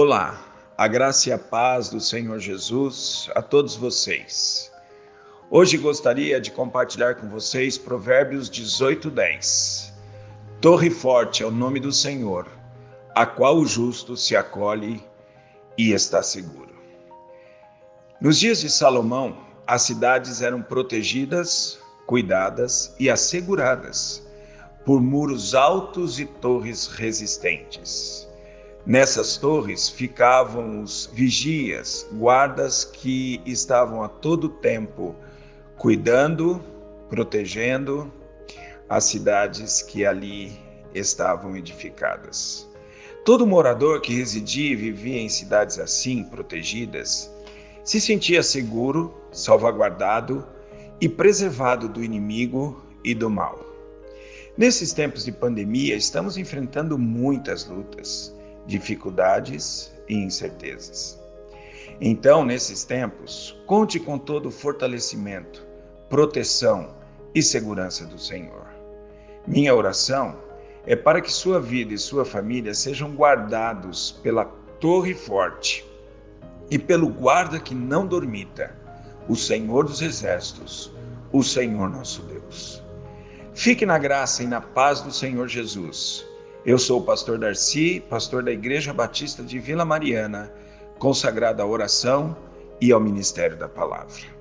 Olá, a graça e a paz do Senhor Jesus a todos vocês. Hoje gostaria de compartilhar com vocês Provérbios 18:10. Torre forte é o nome do Senhor, a qual o justo se acolhe e está seguro. Nos dias de Salomão, as cidades eram protegidas, cuidadas e asseguradas por muros altos e torres resistentes. Nessas torres ficavam os vigias, guardas que estavam a todo tempo cuidando, protegendo as cidades que ali estavam edificadas. Todo morador que residia e vivia em cidades assim, protegidas, se sentia seguro, salvaguardado e preservado do inimigo e do mal. Nesses tempos de pandemia, estamos enfrentando muitas lutas dificuldades e incertezas. Então, nesses tempos, conte com todo o fortalecimento, proteção e segurança do Senhor. Minha oração é para que sua vida e sua família sejam guardados pela torre forte e pelo guarda que não dormita, o Senhor dos Exércitos, o Senhor nosso Deus. Fique na graça e na paz do Senhor Jesus eu sou o pastor Darcy, pastor da Igreja Batista de Vila Mariana, consagrado à oração e ao ministério da palavra.